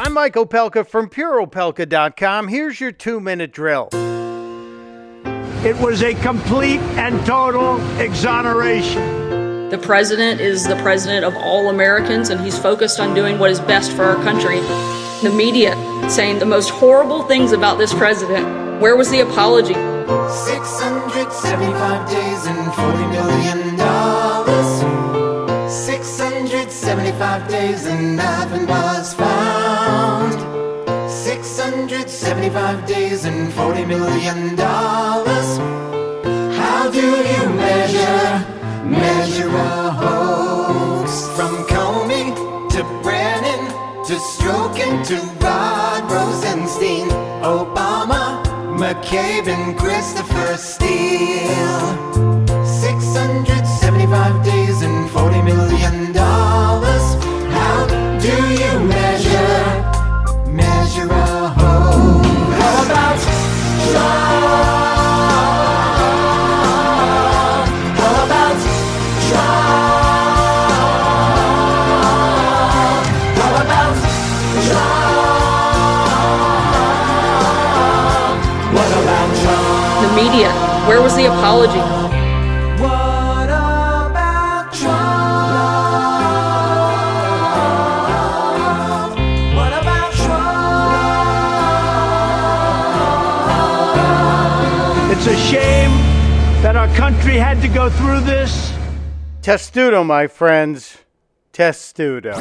I'm Mike Opelka from PureOpelka.com. Here's your two minute drill. It was a complete and total exoneration. The president is the president of all Americans, and he's focused on doing what is best for our country. The media saying the most horrible things about this president. Where was the apology? 675 days and 40 million dollars. 675 days and nothing was found. 675 days and 40 million dollars. How do you measure, measure a hoax? From Comey to Brennan to Strokin to Rod Rosenstein, Obama, McCabe and Christopher Steele. The media. Where was the apology? What about Trump? What about Trump? It's a shame that our country had to go through this. Testudo, my friends. Testudo.